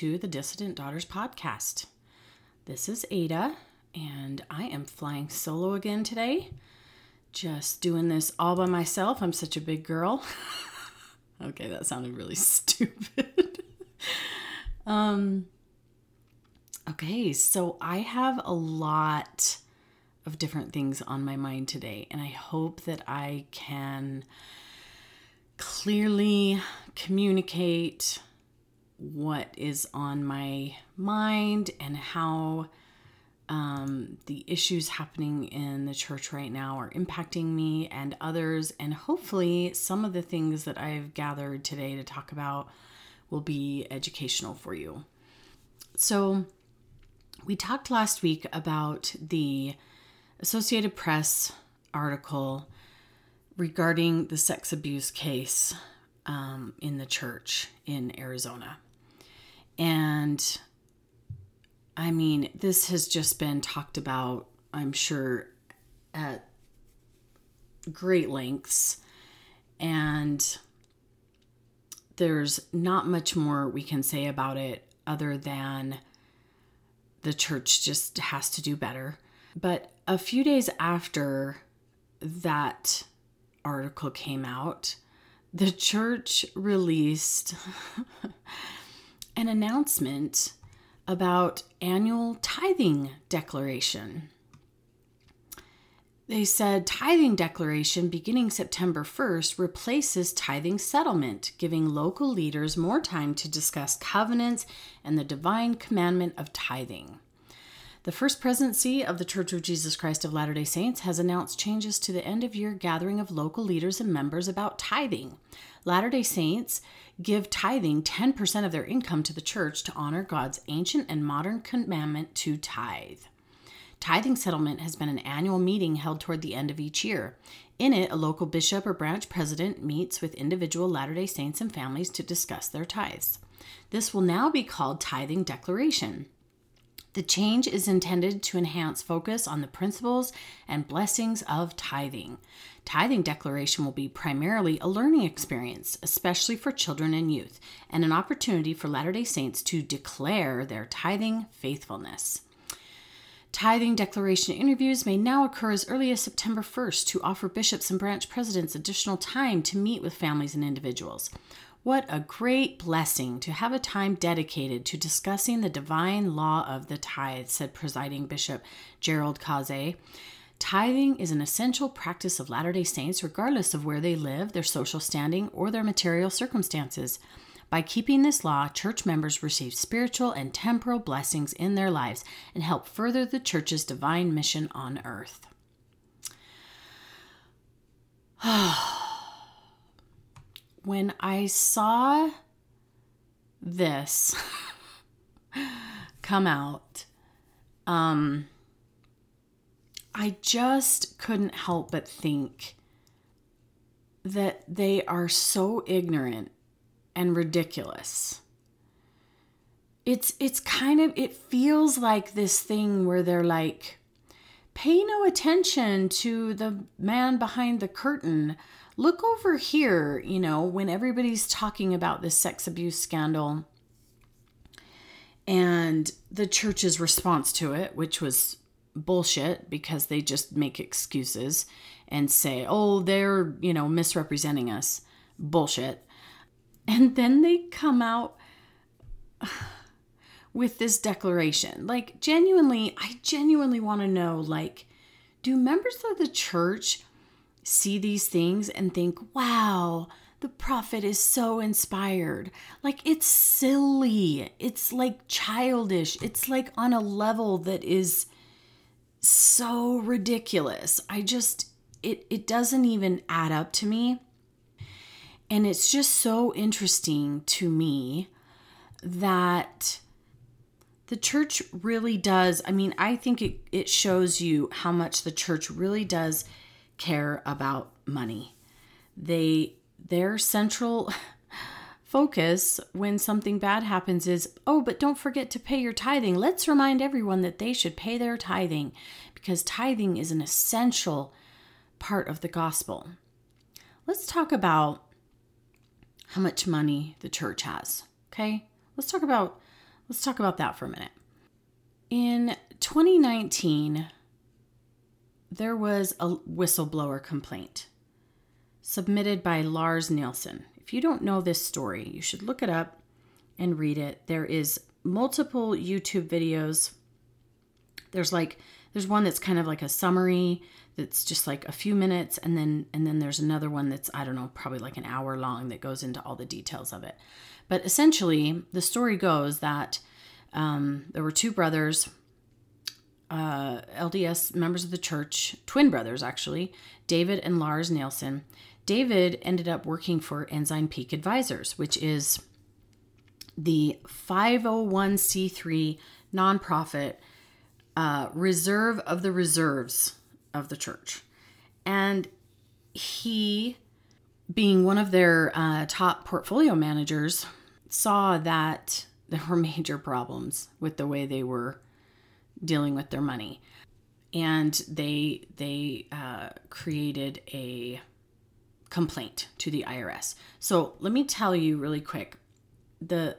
to the Dissident Daughters podcast. This is Ada, and I am flying solo again today. Just doing this all by myself. I'm such a big girl. okay, that sounded really stupid. um, okay, so I have a lot of different things on my mind today, and I hope that I can clearly communicate what is on my mind and how um, the issues happening in the church right now are impacting me and others. And hopefully, some of the things that I've gathered today to talk about will be educational for you. So, we talked last week about the Associated Press article regarding the sex abuse case um, in the church in Arizona. And I mean, this has just been talked about, I'm sure, at great lengths. And there's not much more we can say about it other than the church just has to do better. But a few days after that article came out, the church released an announcement about annual tithing declaration. They said tithing declaration beginning September 1st replaces tithing settlement, giving local leaders more time to discuss covenants and the divine commandment of tithing. The First Presidency of the Church of Jesus Christ of Latter day Saints has announced changes to the end of year gathering of local leaders and members about tithing. Latter day Saints give tithing 10% of their income to the church to honor God's ancient and modern commandment to tithe. Tithing settlement has been an annual meeting held toward the end of each year. In it, a local bishop or branch president meets with individual Latter day Saints and families to discuss their tithes. This will now be called Tithing Declaration. The change is intended to enhance focus on the principles and blessings of tithing. Tithing declaration will be primarily a learning experience, especially for children and youth, and an opportunity for Latter day Saints to declare their tithing faithfulness. Tithing declaration interviews may now occur as early as September 1st to offer bishops and branch presidents additional time to meet with families and individuals. What a great blessing to have a time dedicated to discussing the divine law of the tithe, said presiding Bishop Gerald Caussé. Tithing is an essential practice of Latter day Saints, regardless of where they live, their social standing, or their material circumstances. By keeping this law, church members receive spiritual and temporal blessings in their lives and help further the church's divine mission on earth. when I saw this come out, um, I just couldn't help but think that they are so ignorant and ridiculous. It's it's kind of it feels like this thing where they're like pay no attention to the man behind the curtain look over here, you know, when everybody's talking about this sex abuse scandal and the church's response to it, which was bullshit because they just make excuses and say, oh, they're, you know, misrepresenting us. Bullshit. And then they come out with this declaration. Like, genuinely, I genuinely want to know, like, do members of the church see these things and think, wow, the prophet is so inspired. Like it's silly. It's like childish. It's like on a level that is so ridiculous. I just it it doesn't even add up to me. And it's just so interesting to me that the church really does. I mean, I think it, it shows you how much the church really does care about money. They their central focus when something bad happens is, "Oh, but don't forget to pay your tithing." Let's remind everyone that they should pay their tithing because tithing is an essential part of the gospel. Let's talk about how much money the church has, okay? Let's talk about let's talk about that for a minute. In 2019, there was a whistleblower complaint submitted by Lars Nielsen. If you don't know this story, you should look it up and read it. There is multiple YouTube videos. There's like there's one that's kind of like a summary that's just like a few minutes and then and then there's another one that's I don't know, probably like an hour long that goes into all the details of it. But essentially, the story goes that um, there were two brothers, uh, LDS members of the church, twin brothers actually, David and Lars Nielsen. David ended up working for Ensign Peak Advisors, which is the 501c3 nonprofit uh, reserve of the reserves of the church. And he, being one of their uh, top portfolio managers, saw that there were major problems with the way they were dealing with their money. And they they uh, created a complaint to the IRS. So let me tell you really quick the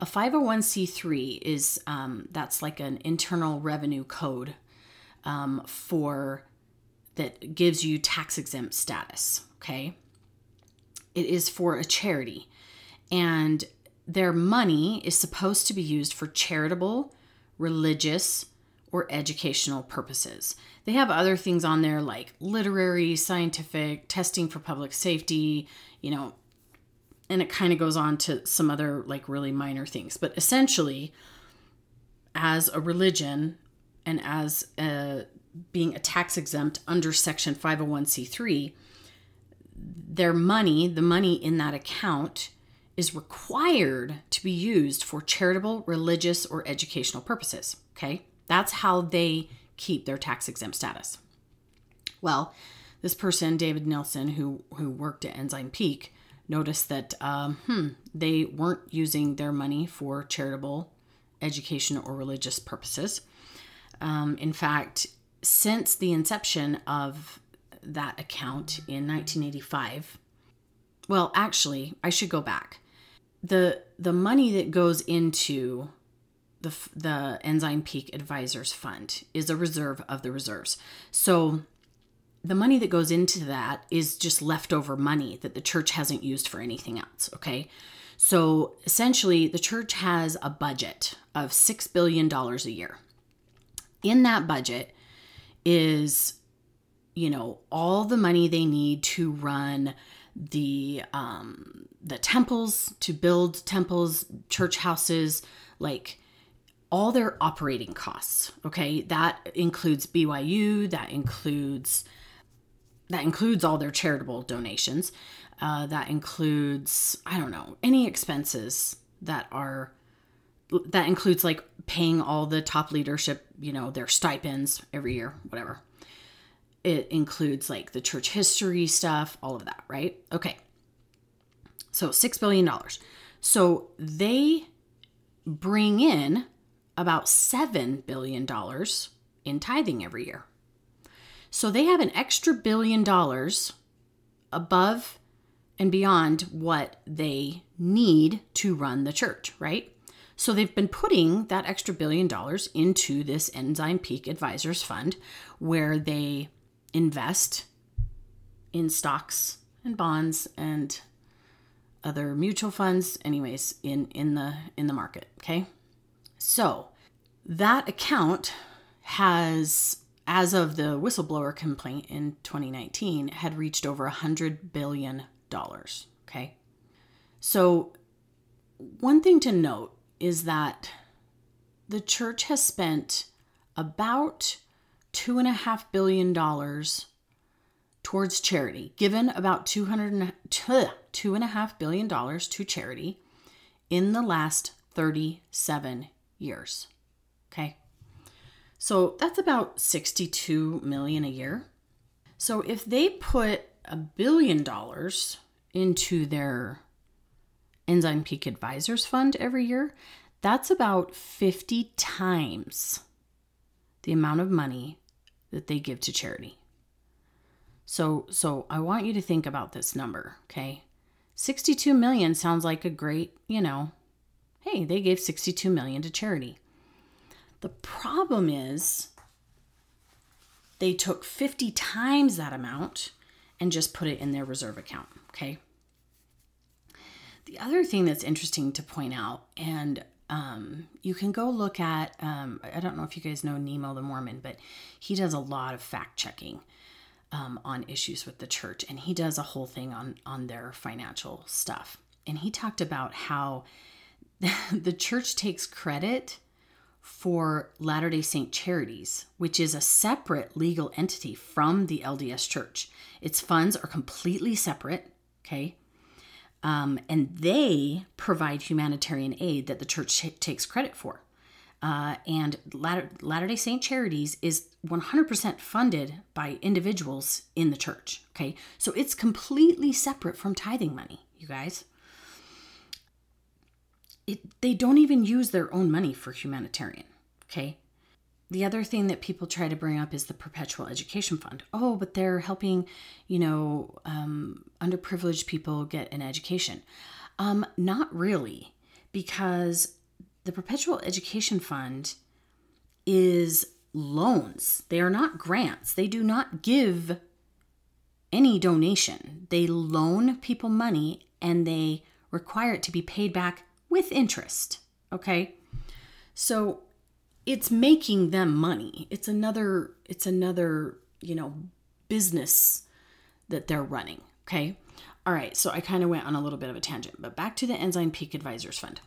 a 501c3 is um, that's like an internal revenue code um, for that gives you tax exempt status. Okay, it is for a charity, and their money is supposed to be used for charitable, religious, or educational purposes. They have other things on there like literary, scientific, testing for public safety, you know, and it kind of goes on to some other like really minor things. But essentially, as a religion and as a, being a tax exempt under Section 501c3, their money, the money in that account, is required to be used for charitable, religious, or educational purposes. Okay, that's how they keep their tax exempt status. Well, this person, David Nelson, who who worked at Ensign Peak, noticed that um, hmm, they weren't using their money for charitable, education, or religious purposes. Um, in fact, since the inception of that account in 1985, well, actually, I should go back. the The money that goes into the the Ensign Peak Advisors Fund is a reserve of the reserves. So the money that goes into that is just leftover money that the church hasn't used for anything else, okay? So essentially, the church has a budget of $6 billion a year. In that budget is, you know, all the money they need to run the um, the temples, to build temples, church houses, like all their operating costs. Okay, that includes BYU, that includes that includes all their charitable donations. Uh, that includes, I don't know, any expenses that are, that includes like paying all the top leadership, you know, their stipends every year, whatever. It includes like the church history stuff, all of that, right? Okay. So $6 billion. So they bring in about $7 billion in tithing every year. So they have an extra billion dollars above and beyond what they need to run the church, right? So they've been putting that extra billion dollars into this Ensign Peak Advisors Fund where they invest in stocks and bonds and other mutual funds anyways in in the in the market, okay? So, that account has as of the whistleblower complaint in 2019, had reached over $100 billion. Okay. So, one thing to note is that the church has spent about $2.5 billion towards charity, given about $2.5 billion to charity in the last 37 years. Okay. So that's about 62 million a year. So if they put a billion dollars into their Ensign Peak Advisors Fund every year, that's about 50 times the amount of money that they give to charity. So so I want you to think about this number, okay? 62 million sounds like a great, you know, hey, they gave 62 million to charity. The problem is they took 50 times that amount and just put it in their reserve account, okay? The other thing that's interesting to point out, and um, you can go look at, um, I don't know if you guys know Nemo the Mormon, but he does a lot of fact checking um, on issues with the church, and he does a whole thing on, on their financial stuff. And he talked about how the church takes credit for Latter day Saint Charities, which is a separate legal entity from the LDS Church. Its funds are completely separate, okay? Um, and they provide humanitarian aid that the church t- takes credit for. Uh, and Latter day Saint Charities is 100% funded by individuals in the church. Okay. So it's completely separate from tithing money, you guys. It, they don't even use their own money for humanitarian. Okay. The other thing that people try to bring up is the Perpetual Education Fund. Oh, but they're helping, you know, um, underprivileged people get an education. Um, not really, because the Perpetual Education Fund is loans. They are not grants. They do not give any donation. They loan people money and they require it to be paid back with interest. Okay? So it's making them money. It's another it's another, you know, business that they're running, okay? All right, so I kind of went on a little bit of a tangent, but back to the Ensign Peak Advisors Fund.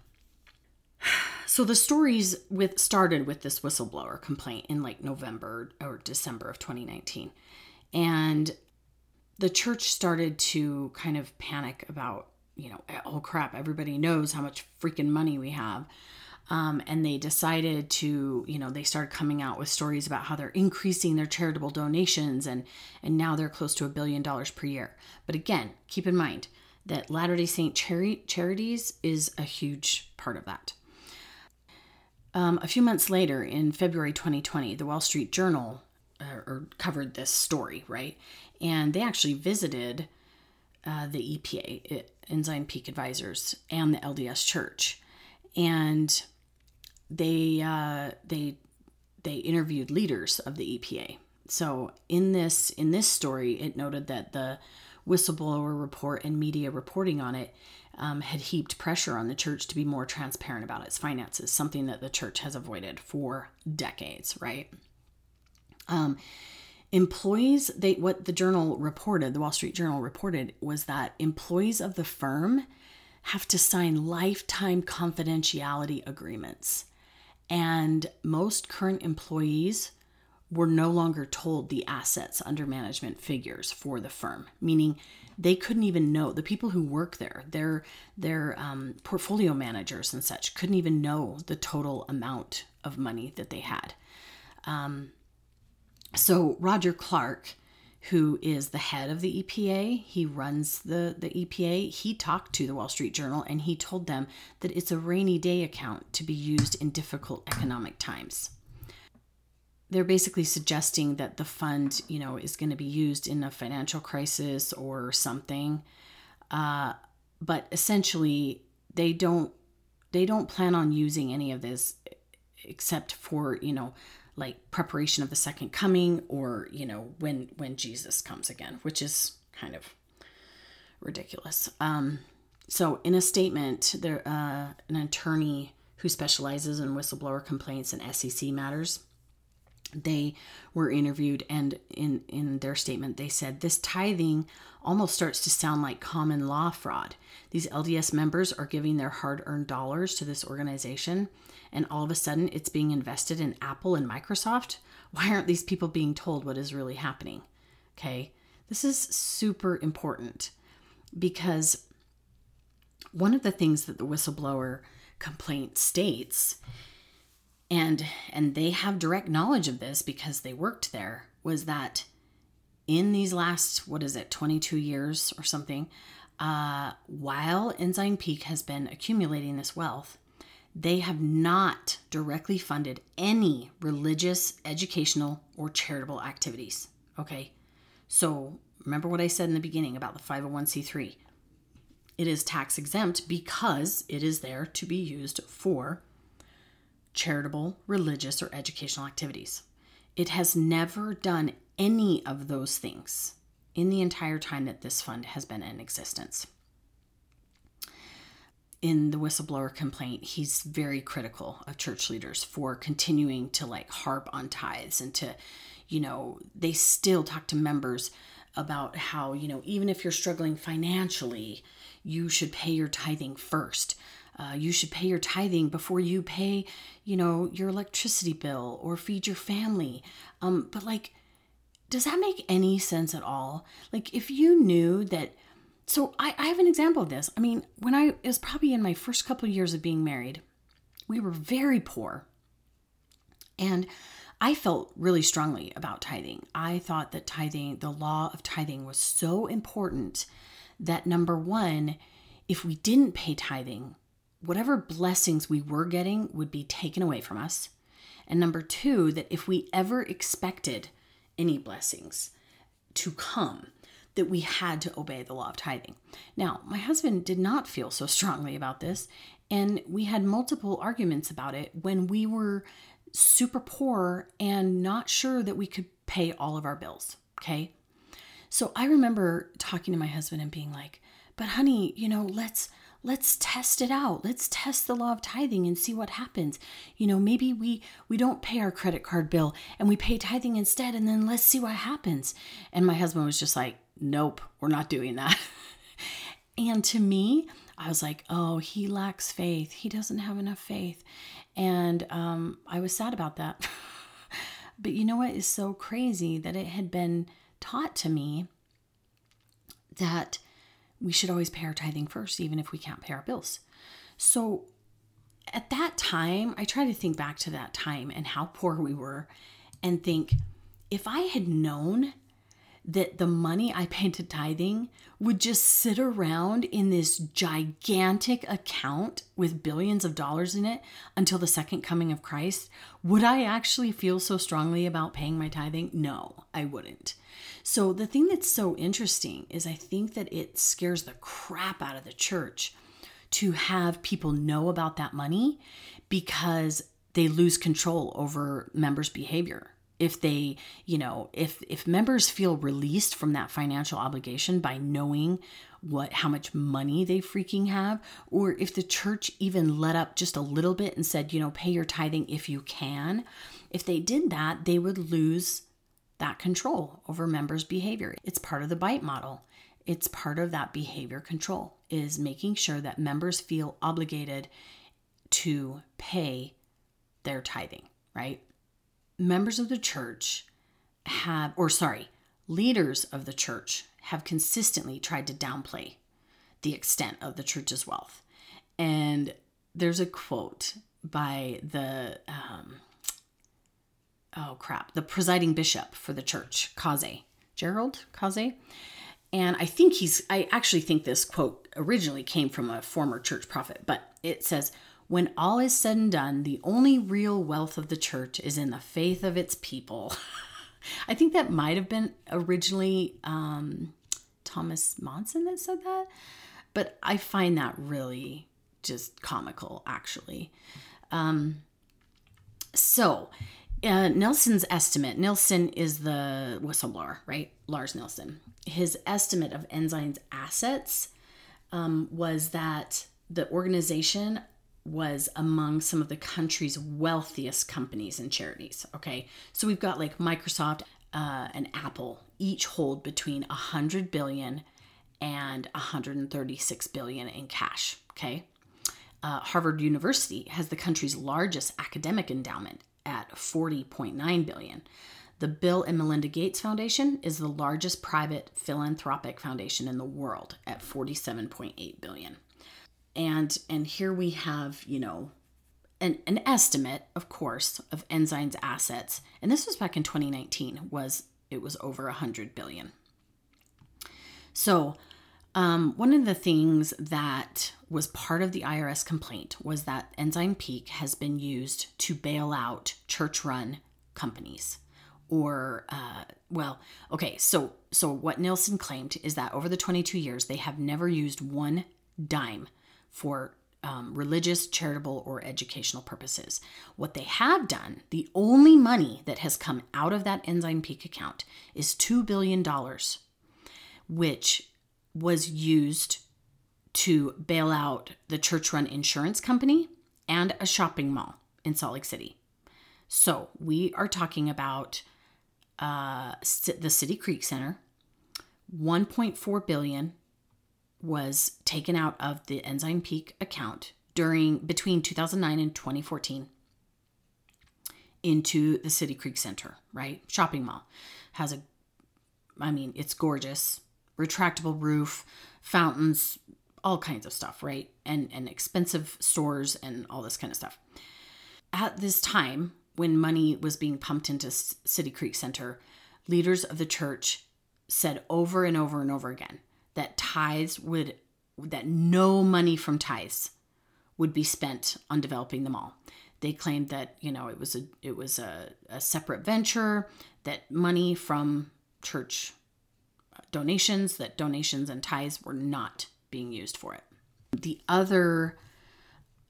So the stories with started with this whistleblower complaint in like November or December of 2019. And the church started to kind of panic about, you know, oh crap, everybody knows how much freaking money we have. Um, and they decided to you know they started coming out with stories about how they're increasing their charitable donations and and now they're close to a billion dollars per year. But again keep in mind that latter day saint Chari- charities is a huge part of that. Um, a few months later in february 2020 the wall street journal uh, or covered this story right? And they actually visited uh, the epa ensign peak advisors and the lds church and they uh, they they interviewed leaders of the EPA. So in this in this story, it noted that the whistleblower report and media reporting on it um, had heaped pressure on the church to be more transparent about its finances, something that the church has avoided for decades. Right. Um, employees they what the journal reported the wall street journal reported was that employees of the firm have to sign lifetime confidentiality agreements and most current employees were no longer told the assets under management figures for the firm, meaning they couldn't even know the people who work there, their their um, portfolio managers and such, couldn't even know the total amount of money that they had. Um, so Roger Clark who is the head of the EPA. He runs the, the EPA. He talked to the Wall Street Journal and he told them that it's a rainy day account to be used in difficult economic times. They're basically suggesting that the fund, you know, is going to be used in a financial crisis or something. Uh, but essentially, they don't they don't plan on using any of this except for you know like preparation of the second coming or you know when when jesus comes again which is kind of ridiculous. Um so in a statement there uh, an attorney who specializes in whistleblower complaints and sec matters they were interviewed and in in their statement they said this tithing almost starts to sound like common law fraud. These lds members are giving their hard-earned dollars to this organization and all of a sudden it's being invested in Apple and Microsoft, why aren't these people being told what is really happening? Okay, this is super important because one of the things that the whistleblower complaint states and and they have direct knowledge of this because they worked there was that in these last what is it 22 years or something uh, while ensign peak has been accumulating this wealth they have not directly funded any religious, educational, or charitable activities. Okay, so remember what I said in the beginning about the 501c3. It is tax exempt because it is there to be used for charitable, religious, or educational activities. It has never done any of those things in the entire time that this fund has been in existence. In the whistleblower complaint, he's very critical of church leaders for continuing to like harp on tithes and to, you know, they still talk to members about how, you know, even if you're struggling financially, you should pay your tithing first. Uh, you should pay your tithing before you pay, you know, your electricity bill or feed your family. Um, but like, does that make any sense at all? Like, if you knew that, so I, I have an example of this. I mean, when I was probably in my first couple of years of being married, we were very poor. And I felt really strongly about tithing. I thought that tithing, the law of tithing, was so important that number one, if we didn't pay tithing, whatever blessings we were getting would be taken away from us. And number two, that if we ever expected any blessings to come, that we had to obey the law of tithing. Now, my husband did not feel so strongly about this, and we had multiple arguments about it when we were super poor and not sure that we could pay all of our bills. Okay. So I remember talking to my husband and being like, but honey, you know, let's let's test it out. Let's test the law of tithing and see what happens. You know maybe we we don't pay our credit card bill and we pay tithing instead and then let's see what happens. And my husband was just like nope we're not doing that. And to me i was like oh he lacks faith. He doesn't have enough faith. And um, i was sad about that. But you know what is so crazy that it had been taught to me that we should always pay our tithing first, even if we can't pay our bills. So at that time, I try to think back to that time and how poor we were and think if I had known that the money I paid to tithing would just sit around in this gigantic account with billions of dollars in it until the second coming of Christ, would I actually feel so strongly about paying my tithing? No, I wouldn't. So, the thing that's so interesting is I think that it scares the crap out of the church to have people know about that money because they lose control over members' behavior. If they you know if if members feel released from that financial obligation by knowing what how much money they freaking have or if the church even let up just a little bit and said you know pay your tithing if you can if they did that they would lose that control over members' behavior. It's part of the bite model. It's part of that behavior control is making sure that members feel obligated to pay their tithing, right? Members of the church have or sorry, leaders of the church have consistently tried to downplay the extent of the church's wealth. And there's a quote by the um, oh crap, the presiding bishop for the church, Caussé, Gerald Caussé. And I think he's, I actually think this quote originally came from a former church prophet, but it says, when all is said and done, the only real wealth of the church is in the faith of its people. I think that might have been originally um, Thomas Monson that said that, but I find that really just comical, actually. Um, so uh, Nelson's estimate, Nelson is the whistleblower, right? Lars Nelson. His estimate of Ensign's assets um, was that the organization was among some of the country's wealthiest companies and charities. Okay, so we've got like Microsoft uh, and Apple each hold between 100 billion and 136 billion in cash. Okay, uh, Harvard University has the country's largest academic endowment at 40.9 billion. The Bill and Melinda Gates Foundation is the largest private philanthropic foundation in the world at 47.8 billion. And and here we have, you know, an, an estimate, of course, of Ensign's assets. And this was back in 2019, was it was over 100 billion. So um, one of the things that was part of the IRS complaint was that Ensign Peak has been used to bail out church run companies. Or, uh, well, okay, so so what Nelson claimed is that over the 22 years, they have never used one dime for um, religious, charitable, or educational purposes. What they have done, the only money that has come out of that ensign Peak account is $2 billion, which was used to bail out the church run insurance company and a shopping mall in Salt Lake City. So we are talking about uh, the City Creek Center, 1.4 billion was taken out of the Ensign Peak account during between 2009 and 2014 into the City Creek Center, right? Shopping mall has a I mean, it's gorgeous. Retractable roof, fountains, all kinds of stuff, right? And and expensive stores and all this kind of stuff. At this time, when money was being pumped into City Creek Center, leaders of the church said over and over and over again that tithes would that no money from tithes would be spent on developing the mall. They claimed that you know it was a it was a, a separate venture that money from church donations that donations and tithes were not being used for it. The other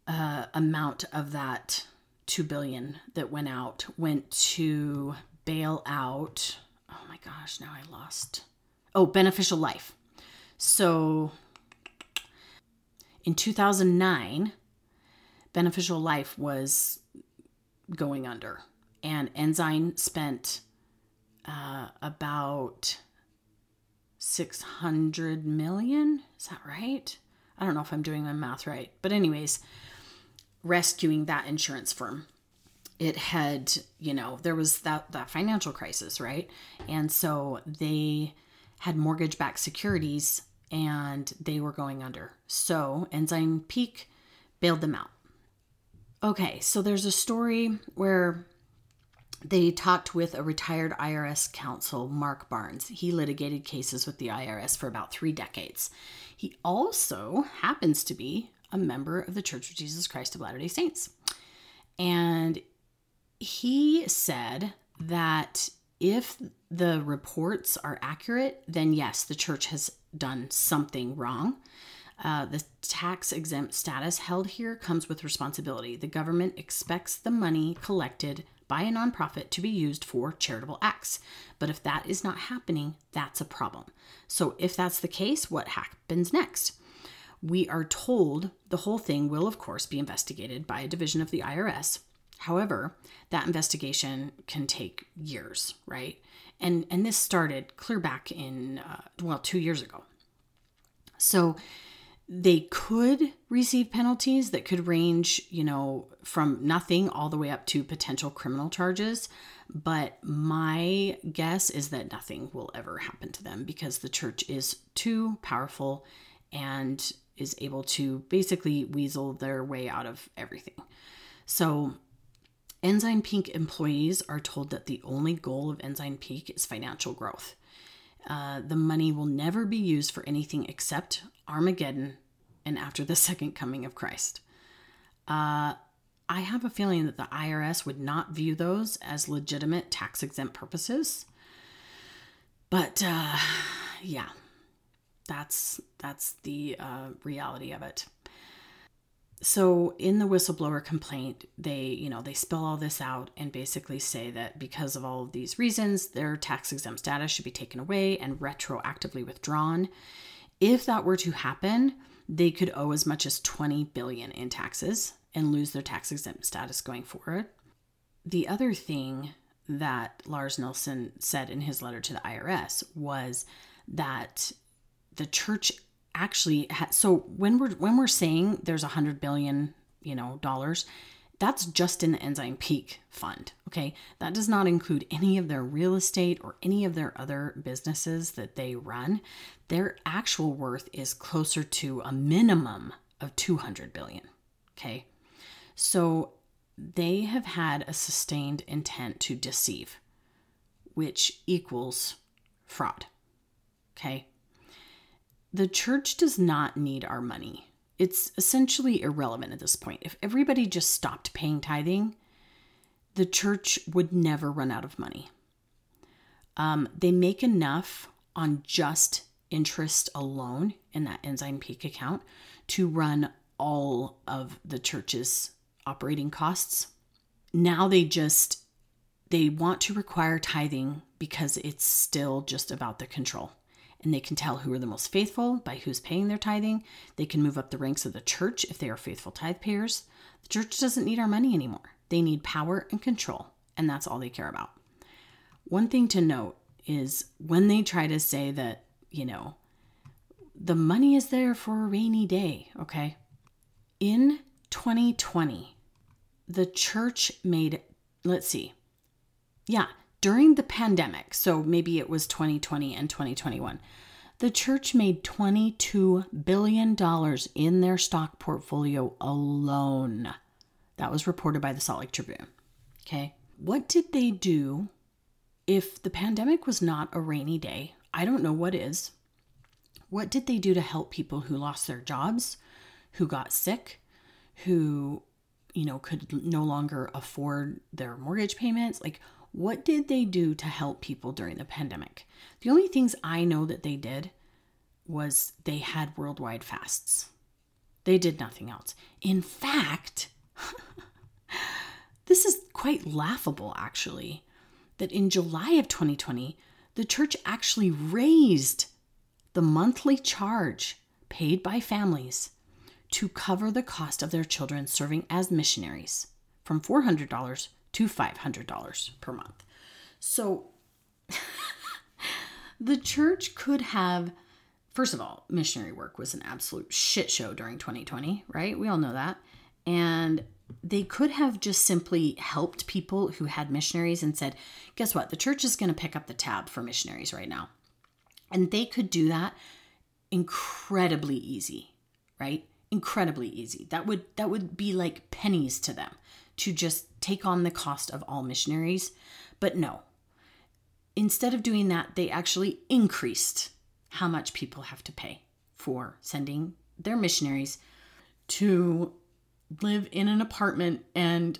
uh, amount of that two billion that went out went to bail out. Oh my gosh, now I lost. Oh, beneficial life. So in 2009, beneficial life was going under, and Ensign spent uh, about 600 million. Is that right? I don't know if I'm doing my math right. But, anyways, rescuing that insurance firm. It had, you know, there was that, that financial crisis, right? And so they had mortgage backed securities and they were going under. So Ensign Peak bailed them out. Okay, so there's a story where they talked with a retired IRS counsel, Mark Barnes. He litigated cases with the IRS for about three decades. He also happens to be a member of the Church of Jesus Christ of Latter day Saints. And he said that if the reports are accurate, then yes, the church has done something wrong. Uh, the tax exempt status held here comes with responsibility. The government expects the money collected by a nonprofit to be used for charitable acts. But if that is not happening, that's a problem. So, if that's the case, what happens next? We are told the whole thing will, of course, be investigated by a division of the IRS. However, that investigation can take years, right? And and this started clear back in uh, well, 2 years ago. So they could receive penalties that could range, you know, from nothing all the way up to potential criminal charges. But my guess is that nothing will ever happen to them because the church is too powerful and is able to basically weasel their way out of everything. So, Ensign Peak employees are told that the only goal of Ensign Peak is financial growth. Uh, the money will never be used for anything except Armageddon and after the second coming of Christ. Uh, I have a feeling that the IRS would not view those as legitimate tax exempt purposes. But uh, yeah, that's that's the uh, reality of it. So in the whistleblower complaint, they you know they spill all this out and basically say that because of all of these reasons, their tax exempt status should be taken away and retroactively withdrawn. If that were to happen, they could owe as much as 20 billion in taxes and lose their tax exempt status going forward. The other thing that Lars Nielsen said in his letter to the IRS was that the church actually had so when we're when we're saying there's a hundred billion you know dollars that's just in the ensign peak fund okay? That does not include any of their real estate or any of their other businesses that they run. Their actual worth is closer to a minimum of 200 billion okay? So they have had a sustained intent to deceive which equals fraud okay the church does not need our money. It's essentially irrelevant at this point. If everybody just stopped paying tithing, the church would never run out of money. Um, they make enough on just interest alone in that Ensign Peak account to run all of the church's operating costs. Now they just they want to require tithing because it's still just about the control. And they can tell who are the most faithful by who's paying their tithing. They can move up the ranks of the church if they are faithful tithe payers. The church doesn't need our money anymore. They need power and control, and that's all they care about. One thing to note is when they try to say that, you know, the money is there for a rainy day, okay? In 2020, the church made, let's see, yeah, during the pandemic, so maybe it was 2020 and 2021, the church made $22 billion in their stock portfolio alone. That was reported by the Salt Lake Tribune. Okay. What did they do if the pandemic was not a rainy day? I don't know what is. What did they do to help people who lost their jobs, who got sick, who, you know, could no longer afford their mortgage payments? Like, what did they do to help people during the pandemic? The only things I know that they did was they had worldwide fasts. They did nothing else. In fact, this is quite laughable actually, that in July of 2020, the church actually raised the monthly charge paid by families to cover the cost of their children serving as missionaries from $400 to $500 per month. So the church could have, first of all, missionary work was an absolute shit show during 2020, right? We all know that. And they could have just simply helped people who had missionaries and said, guess what? The church is going to pick up the tab for missionaries right now. And they could do that incredibly easy, right? Incredibly easy. That would that would be like pennies to them to just take on the cost of all missionaries. But no. Instead of doing that, they actually increased how much people have to pay for sending their missionaries to live in an apartment and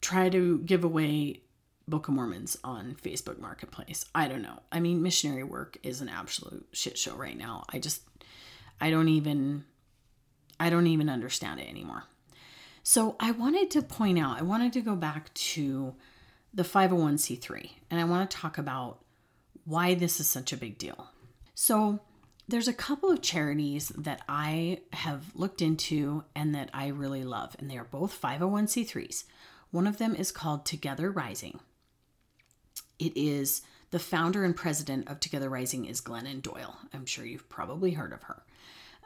try to give away Book of Mormons on Facebook Marketplace. I don't know. I mean, missionary work is an absolute shit show right now. I just, I don't even, I don't even understand it anymore. So I wanted to point out, I wanted to go back to the 501c3 and I want to talk about why this is such a big deal. So there's a couple of charities that I have looked into and that I really love, and they are both 501c3s. One of them is called Together Rising. It is the founder and president of Together Rising is Glennon Doyle. I'm sure you've probably heard of her.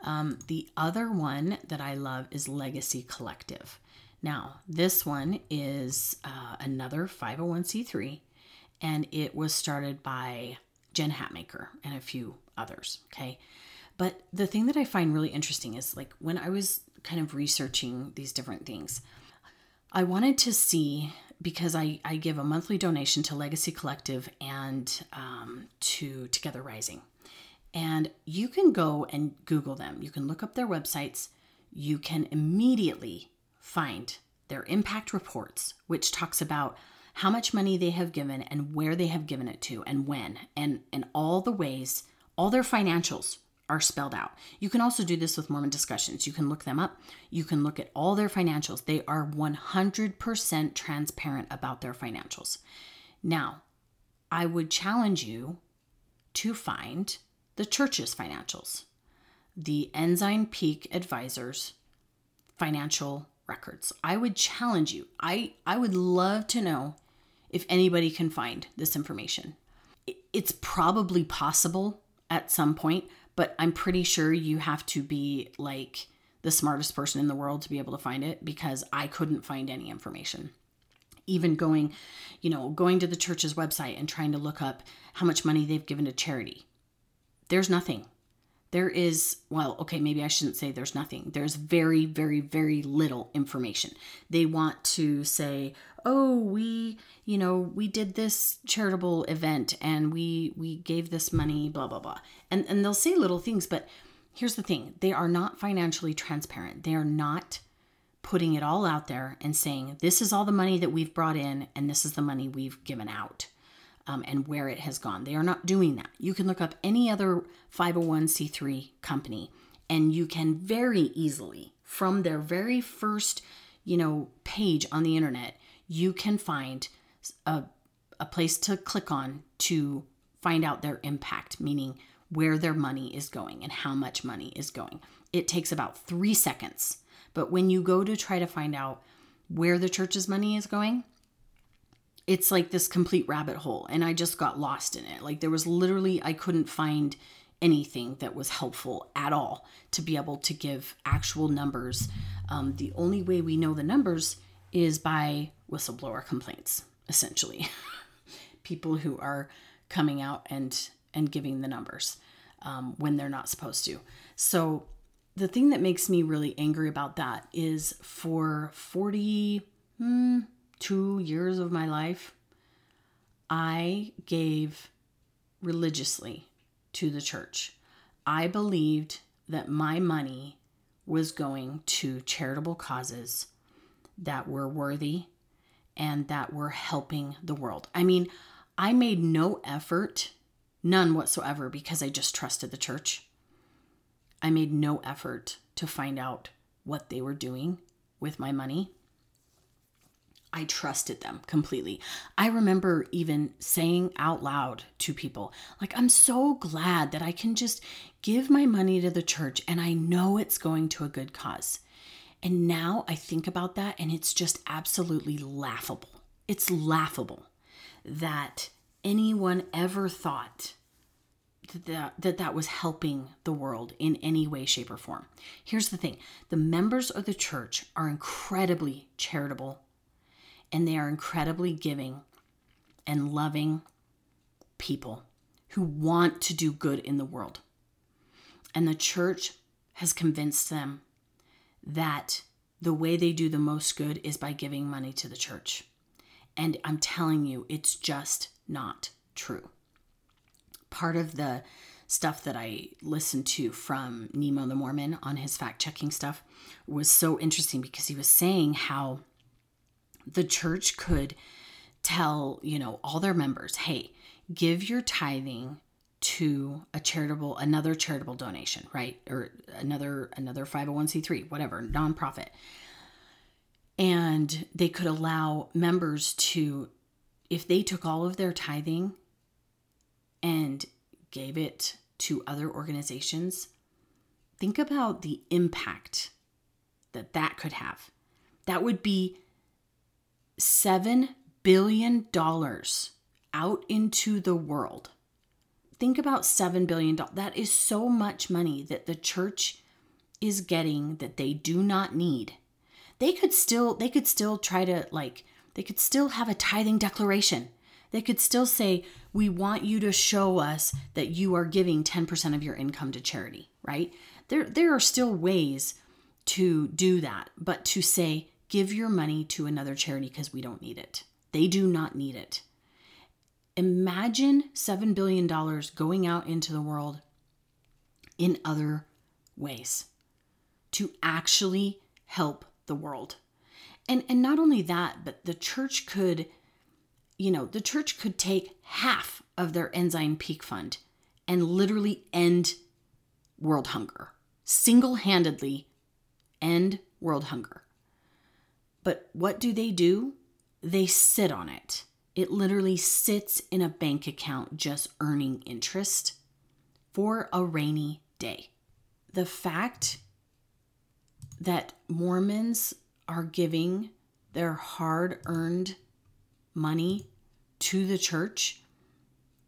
Um, the other one that I love is Legacy Collective. Now, this one is uh, another 501c3, and it was started by Jen Hatmaker and a few others. Okay. But the thing that I find really interesting is like when I was kind of researching these different things, I wanted to see because I, I give a monthly donation to Legacy Collective and um, to Together Rising. And you can go and Google them. You can look up their websites. You can immediately find their impact reports, which talks about how much money they have given and where they have given it to and when and and all the ways all their financials are spelled out. You can also do this with Mormon discussions. You can look them up. You can look at all their financials. They are 100% transparent about their financials. Now, I would challenge you to find the church's financials, the Ensign Peak Advisors financial records. I would challenge you. I, I would love to know if anybody can find this information. It's probably possible at some point, but I'm pretty sure you have to be like the smartest person in the world to be able to find it because I couldn't find any information. Even going, you know, going to the church's website and trying to look up how much money they've given to charity. There's nothing there is, well, okay, maybe I shouldn't say there's nothing. There's very, very, very little information. They want to say, oh, we, you know, we did this charitable event and we we gave this money, blah, blah, blah. And and they'll say little things, but here's the thing. They are not financially transparent. They are not putting it all out there and saying, this is all the money that we've brought in and this is the money we've given out. Um, and where it has gone. They are not doing that. You can look up any other 501c3 company and you can very easily, from their very first, you know, page on the internet, you can find a, a place to click on to find out their impact, meaning where their money is going and how much money is going. It takes about three seconds. But when you go to try to find out where the church's money is going, it's like this complete rabbit hole. And I just got lost in it. Like there was literally, I couldn't find anything that was helpful at all to be able to give actual numbers. Um, the only way we know the numbers is by whistleblower complaints, essentially. People who are coming out and and giving the numbers um, when they're not supposed to. So the thing that makes me really angry about that is for 42 hmm, years of my life, I gave religiously to the church. I believed that my money was going to charitable causes that were worthy and that were helping the world. I mean, I made no effort, none whatsoever, because I just trusted the church. I made no effort to find out what they were doing with my money. I trusted them completely. I remember even saying out loud to people, like, I'm so glad that I can just give my money to the church and I know it's going to a good cause. And now I think about that and it's just absolutely laughable. It's laughable that anyone ever thought that, that that was helping the world in any way shape or form here's the thing the members of the church are incredibly charitable and they are incredibly giving and loving people who want to do good in the world. And the church has convinced them that the way they do the most good is by giving money to the church. And i'm telling you it's just not true. Part of the stuff that I listened to from Nemo the Mormon on his fact checking stuff was so interesting because he was saying how the church could tell, you know, all their members, hey, give your tithing to a charitable another charitable donation, right? Or another another 501c3, whatever, nonprofit. And they could allow members to if they took all of their tithing and gave it to other organizations, think about the impact that that could have. That would be $7 billion out into the world. Think about $7 billion. That is so much money that the church is getting that they do not need. They could still they could still try to like they could still have a tithing declaration they could still say, We want you to show us that you are giving 10% of your income to charity, right? There, there are still ways to do that, but to say, Give your money to another charity because we don't need it. They do not need it. Imagine $7 billion going out into the world in other ways to actually help the world. And, and not only that, but the church could you know, the church could take half of their Ensign Peak Fund and literally end world hunger, single handedly end world hunger. But what do they do? They sit on it. It literally sits in a bank account just earning interest for a rainy day. The fact that Mormons are giving their hard earned money to the church,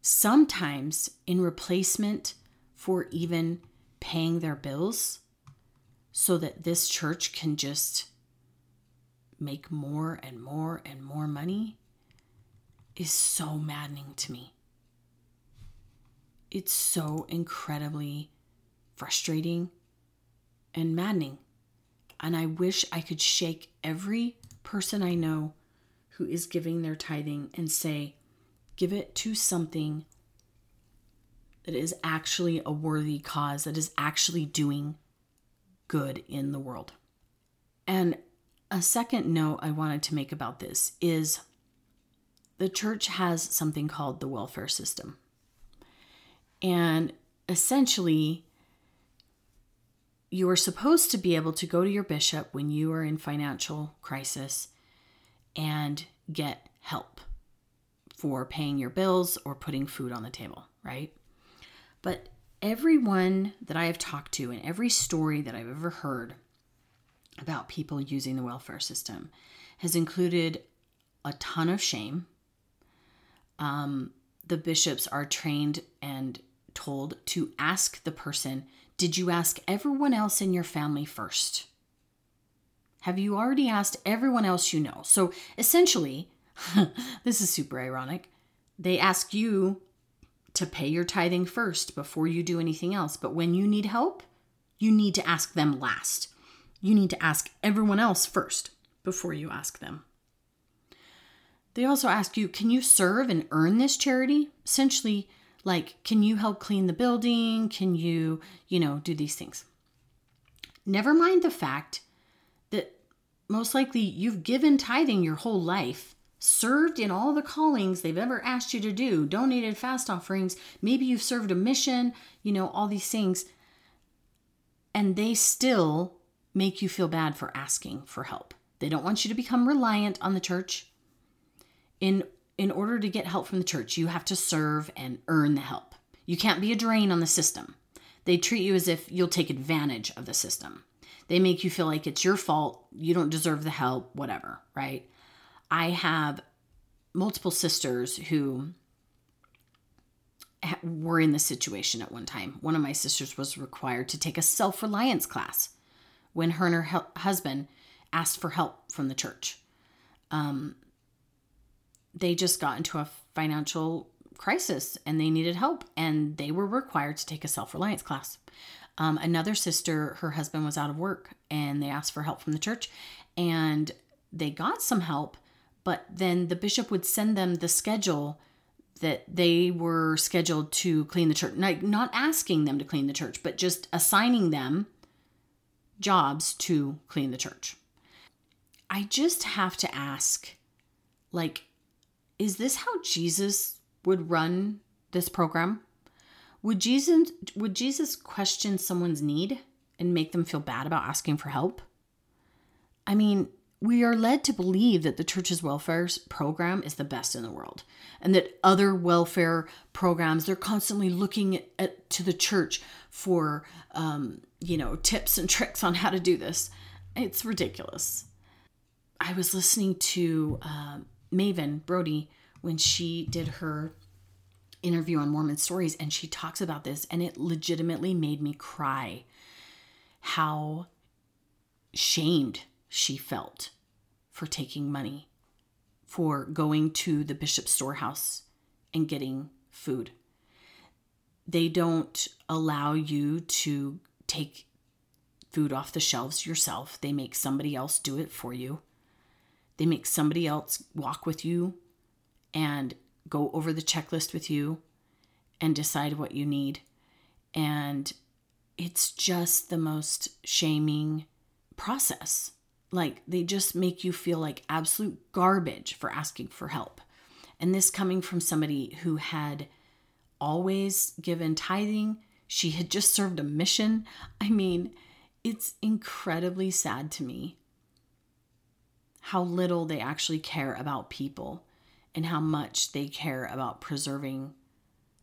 sometimes in replacement for even paying their bills, so that this church can just make more and more and more money, is so maddening to me. It's so incredibly frustrating and maddening. And I wish I could shake every person I know who is giving their tithing and say, give it to something that is actually a worthy cause, that is actually doing good in the world. And a second note I wanted to make about this is the church has something called the welfare system. And essentially, you are supposed to be able to go to your bishop when you are in financial crisis and get help for paying your bills or putting food on the table, right? But everyone that I have talked to and every story that I've ever heard about people using the welfare system has included a ton of shame. Um, the bishops are trained and told to ask the person, Did you ask everyone else in your family first? Have you already asked everyone else you know? So essentially, this is super ironic. They ask you to pay your tithing first before you do anything else. But when you need help, you need to ask them last. You need to ask everyone else first before you ask them. They also ask you, can you serve and earn this charity? Essentially, like, can you help clean the building? Can you, you know, do these things? Never mind the fact that most likely you've given tithing your whole life, served in all the callings they've ever asked you to do, donated fast offerings, maybe you've served a mission, you know, all these things. And they still make you feel bad for asking for help. They don't want you to become reliant on the church. In in order to get help from the church, you have to serve and earn the help. You can't be a drain on the system. They treat you as if you'll take advantage of the system. They make you feel like it's your fault, you don't deserve the help, whatever, right? I have multiple sisters who were in this situation at one time. One of my sisters was required to take a self reliance class when her and her husband asked for help from the church. Um, they just got into a financial crisis and they needed help and they were required to take a self-reliance class um, another sister her husband was out of work and they asked for help from the church and they got some help but then the bishop would send them the schedule that they were scheduled to clean the church not asking them to clean the church but just assigning them jobs to clean the church i just have to ask like is this how Jesus would run this program? Would Jesus would Jesus question someone's need and make them feel bad about asking for help? I mean, we are led to believe that the church's welfare program is the best in the world and that other welfare programs they're constantly looking at, to the church for um, you know tips and tricks on how to do this. It's ridiculous. I was listening to uh, Maven Brody when she did her interview on Mormon Stories and she talks about this and it legitimately made me cry how shamed she felt for taking money for going to the bishop's storehouse and getting food. They don't allow you to take food off the shelves yourself. They make somebody else do it for you. They make somebody else walk with you and go over the checklist with you and decide what you need. And it's just the most shaming process. Like they just make you feel like absolute garbage for asking for help. And this coming from somebody who had always given tithing, she had just served a mission. I mean, it's incredibly sad to me how little they actually care about people and how much they care about preserving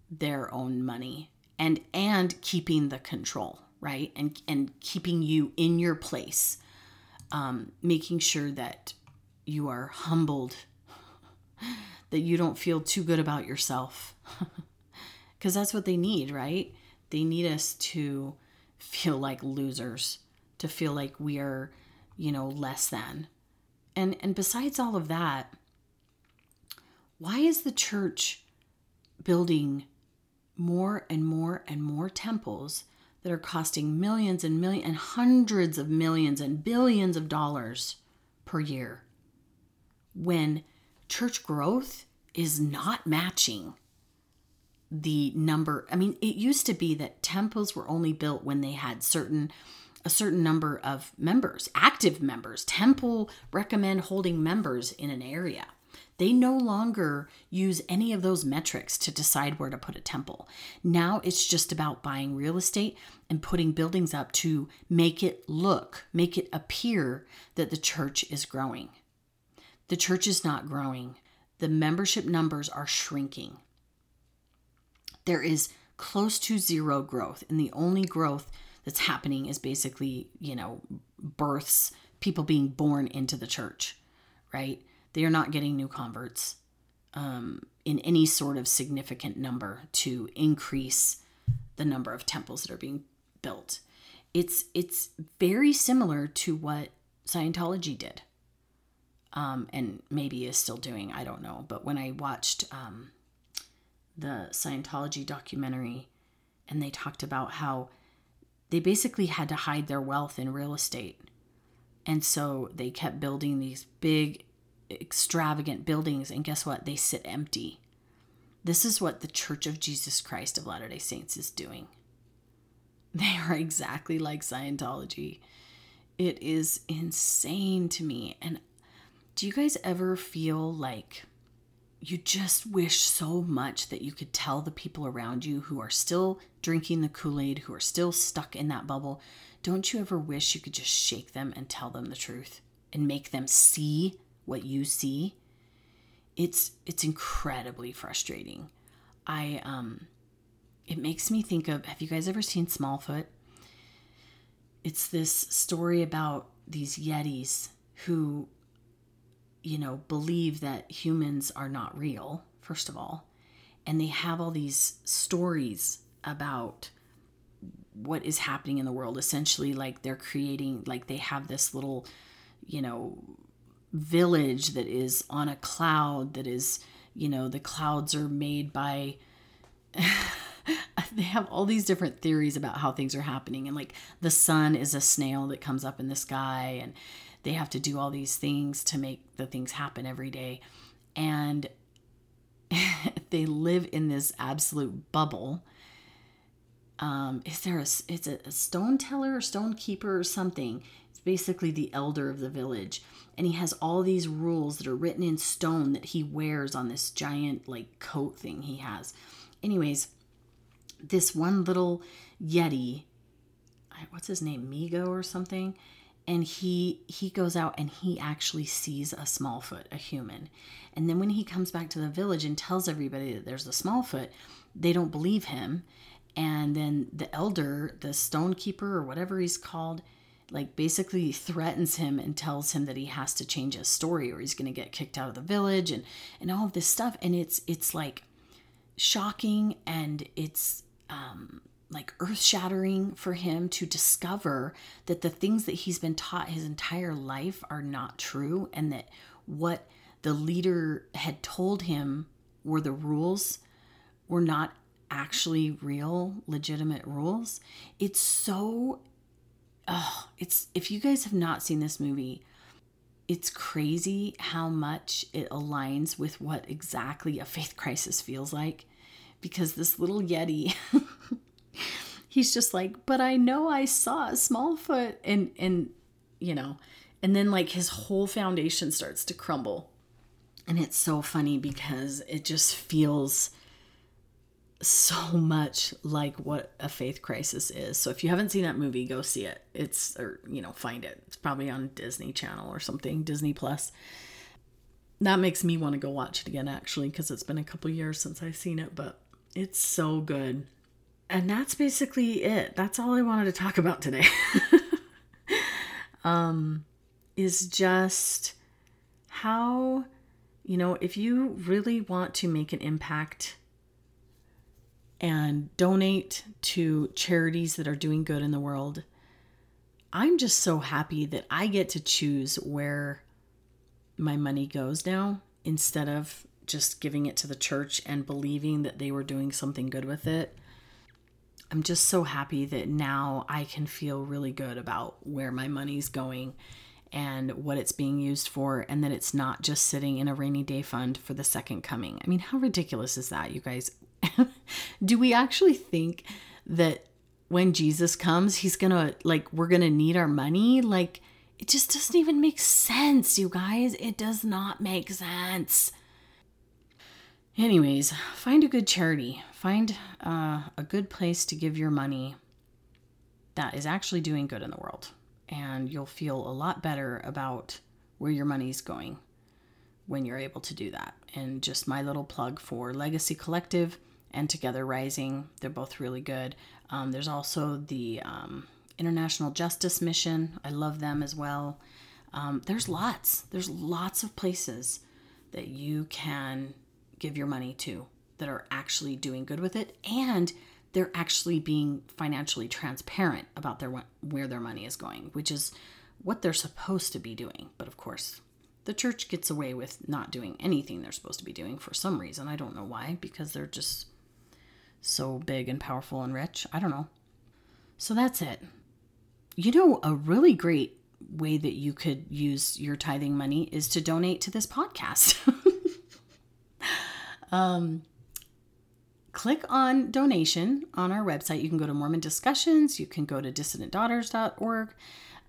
their own money and and keeping the control right and and keeping you in your place um, making sure that you are humbled that you don't feel too good about yourself. Because that's what they need right? They need us to feel like losers to feel like we are you know less than. And and besides all of that why is the church building more and more and more temples that are costing millions and millions and hundreds of millions and billions of dollars per year when church growth is not matching the number. I mean it used to be that temples were only built when they had certain a certain number of members active members. Temple recommend holding members in an area They no longer use any of those metrics to decide where to put a temple. Now it's just about buying real estate and putting buildings up to make it look, make it appear that the church is growing. The church is not growing, the membership numbers are shrinking. There is close to zero growth, and the only growth that's happening is basically, you know, births, people being born into the church, right? They are not getting new converts um, in any sort of significant number to increase the number of temples that are being built. It's it's very similar to what Scientology did, um, and maybe is still doing. I don't know. But when I watched um, the Scientology documentary, and they talked about how they basically had to hide their wealth in real estate. And so they kept building these big extravagant buildings, and guess what? They sit empty. This is what the Church of Jesus Christ of Latter day Saints is doing. They are exactly like Scientology. It is insane to me. And do you guys ever feel like you just wish so much that you could tell the people around you who are still drinking the Kool Aid, who are still stuck in that bubble? Don't you ever wish you could just shake them and tell them the truth and make them see what you see, it's it's incredibly frustrating. I um it makes me think of have you guys ever seen Smallfoot? It's this story about these yetis who you know believe that humans are not real first of all and they have all these stories about what is happening in the world essentially like they're creating like they have this little you know village that is on a cloud that is you know the clouds are made by they have all these different theories about how things are happening. And like the sun is a snail that comes up in the sky and they have to do all these things to make the things happen every day. And they live in this absolute bubble. Um, is there a it's a, stone teller or stone keeper or something basically the elder of the village and he has all these rules that are written in stone that he wears on this giant like coat thing he has. Anyways, this one little yeti, what's his name, Migo or something, and he he goes out and he actually sees a smallfoot, a human. And then when he comes back to the village and tells everybody that there's a smallfoot, they don't believe him. And then the elder, the stone keeper or whatever he's called, like basically threatens him and tells him that he has to change his story or he's going to get kicked out of the village and and all of this stuff. And it's it's like shocking and it's um like earth shattering for him to discover that the things that he's been taught his entire life are not true and that what the leader had told him were the rules were not actually real legitimate rules. It's so oh, it's if you guys have not seen this movie, it's crazy how much it aligns with what exactly a faith crisis feels like. Because this little Yeti, he's just like, but I know I saw a Smallfoot and and you know, and then like his whole foundation starts to crumble. And it's so funny because it just feels so much like what a faith crisis is. So if you haven't seen that movie, go see it. It's or you know, find it. It's probably on Disney Channel or something, Disney Plus. That makes me want to go watch it again actually because it's been a couple years since I've seen it, but it's so good. And that's basically it. That's all I wanted to talk about today. um is just how you know, if you really want to make an impact and donate to charities that are doing good in the world. I'm just so happy that I get to choose where my money goes now instead of just giving it to the church and believing that they were doing something good with it. I'm just so happy that now I can feel really good about where my money's going and what it's being used for, and that it's not just sitting in a rainy day fund for the second coming. I mean, how ridiculous is that, you guys? do we actually think that when Jesus comes, he's gonna, like, we're gonna need our money? Like, it just doesn't even make sense, you guys. It does not make sense. Anyways, find a good charity. Find uh, a good place to give your money that is actually doing good in the world. And you'll feel a lot better about where your money's going when you're able to do that. And just my little plug for Legacy Collective and Together Rising. They're both really good. Um, there's also the um, International Justice Mission. I love them as well. Um, there's lots. There's lots of places that you can give your money to that are actually doing good with it and they're actually being financially transparent about their where their money is going, which is what they're supposed to be doing. But of course, the church gets away with not doing anything they're supposed to be doing for some reason. I don't know why, because they're just so big and powerful and rich. I don't know. So that's it. You know, a really great way that you could use your tithing money is to donate to this podcast. um, click on donation on our website. You can go to Mormon Discussions, you can go to dissidentdaughters.org,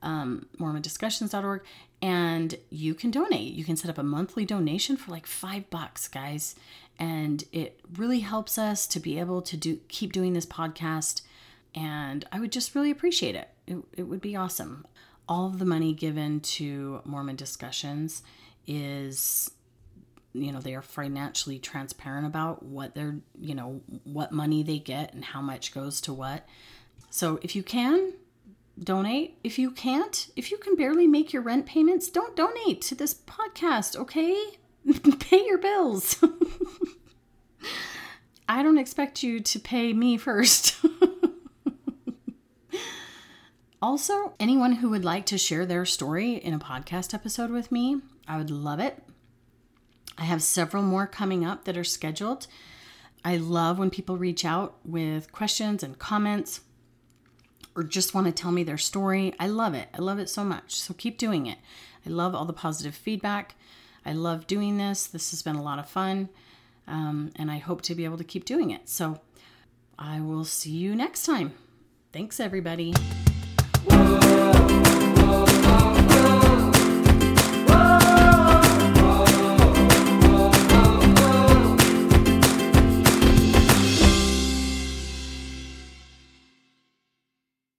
um, mormondiscussions.org, and you can donate. You can set up a monthly donation for like five bucks, guys. And it really helps us to be able to do keep doing this podcast. And I would just really appreciate it. It, it would be awesome. All of the money given to Mormon discussions is you know they are financially transparent about what they're you know what money they get and how much goes to what so if you can donate if you can't if you can barely make your rent payments don't donate to this podcast okay pay your bills i don't expect you to pay me first also anyone who would like to share their story in a podcast episode with me i would love it I have several more coming up that are scheduled. I love when people reach out with questions and comments or just want to tell me their story. I love it. I love it so much. So keep doing it. I love all the positive feedback. I love doing this. This has been a lot of fun, um, and I hope to be able to keep doing it. So I will see you next time. Thanks, everybody. Whoa, whoa, whoa.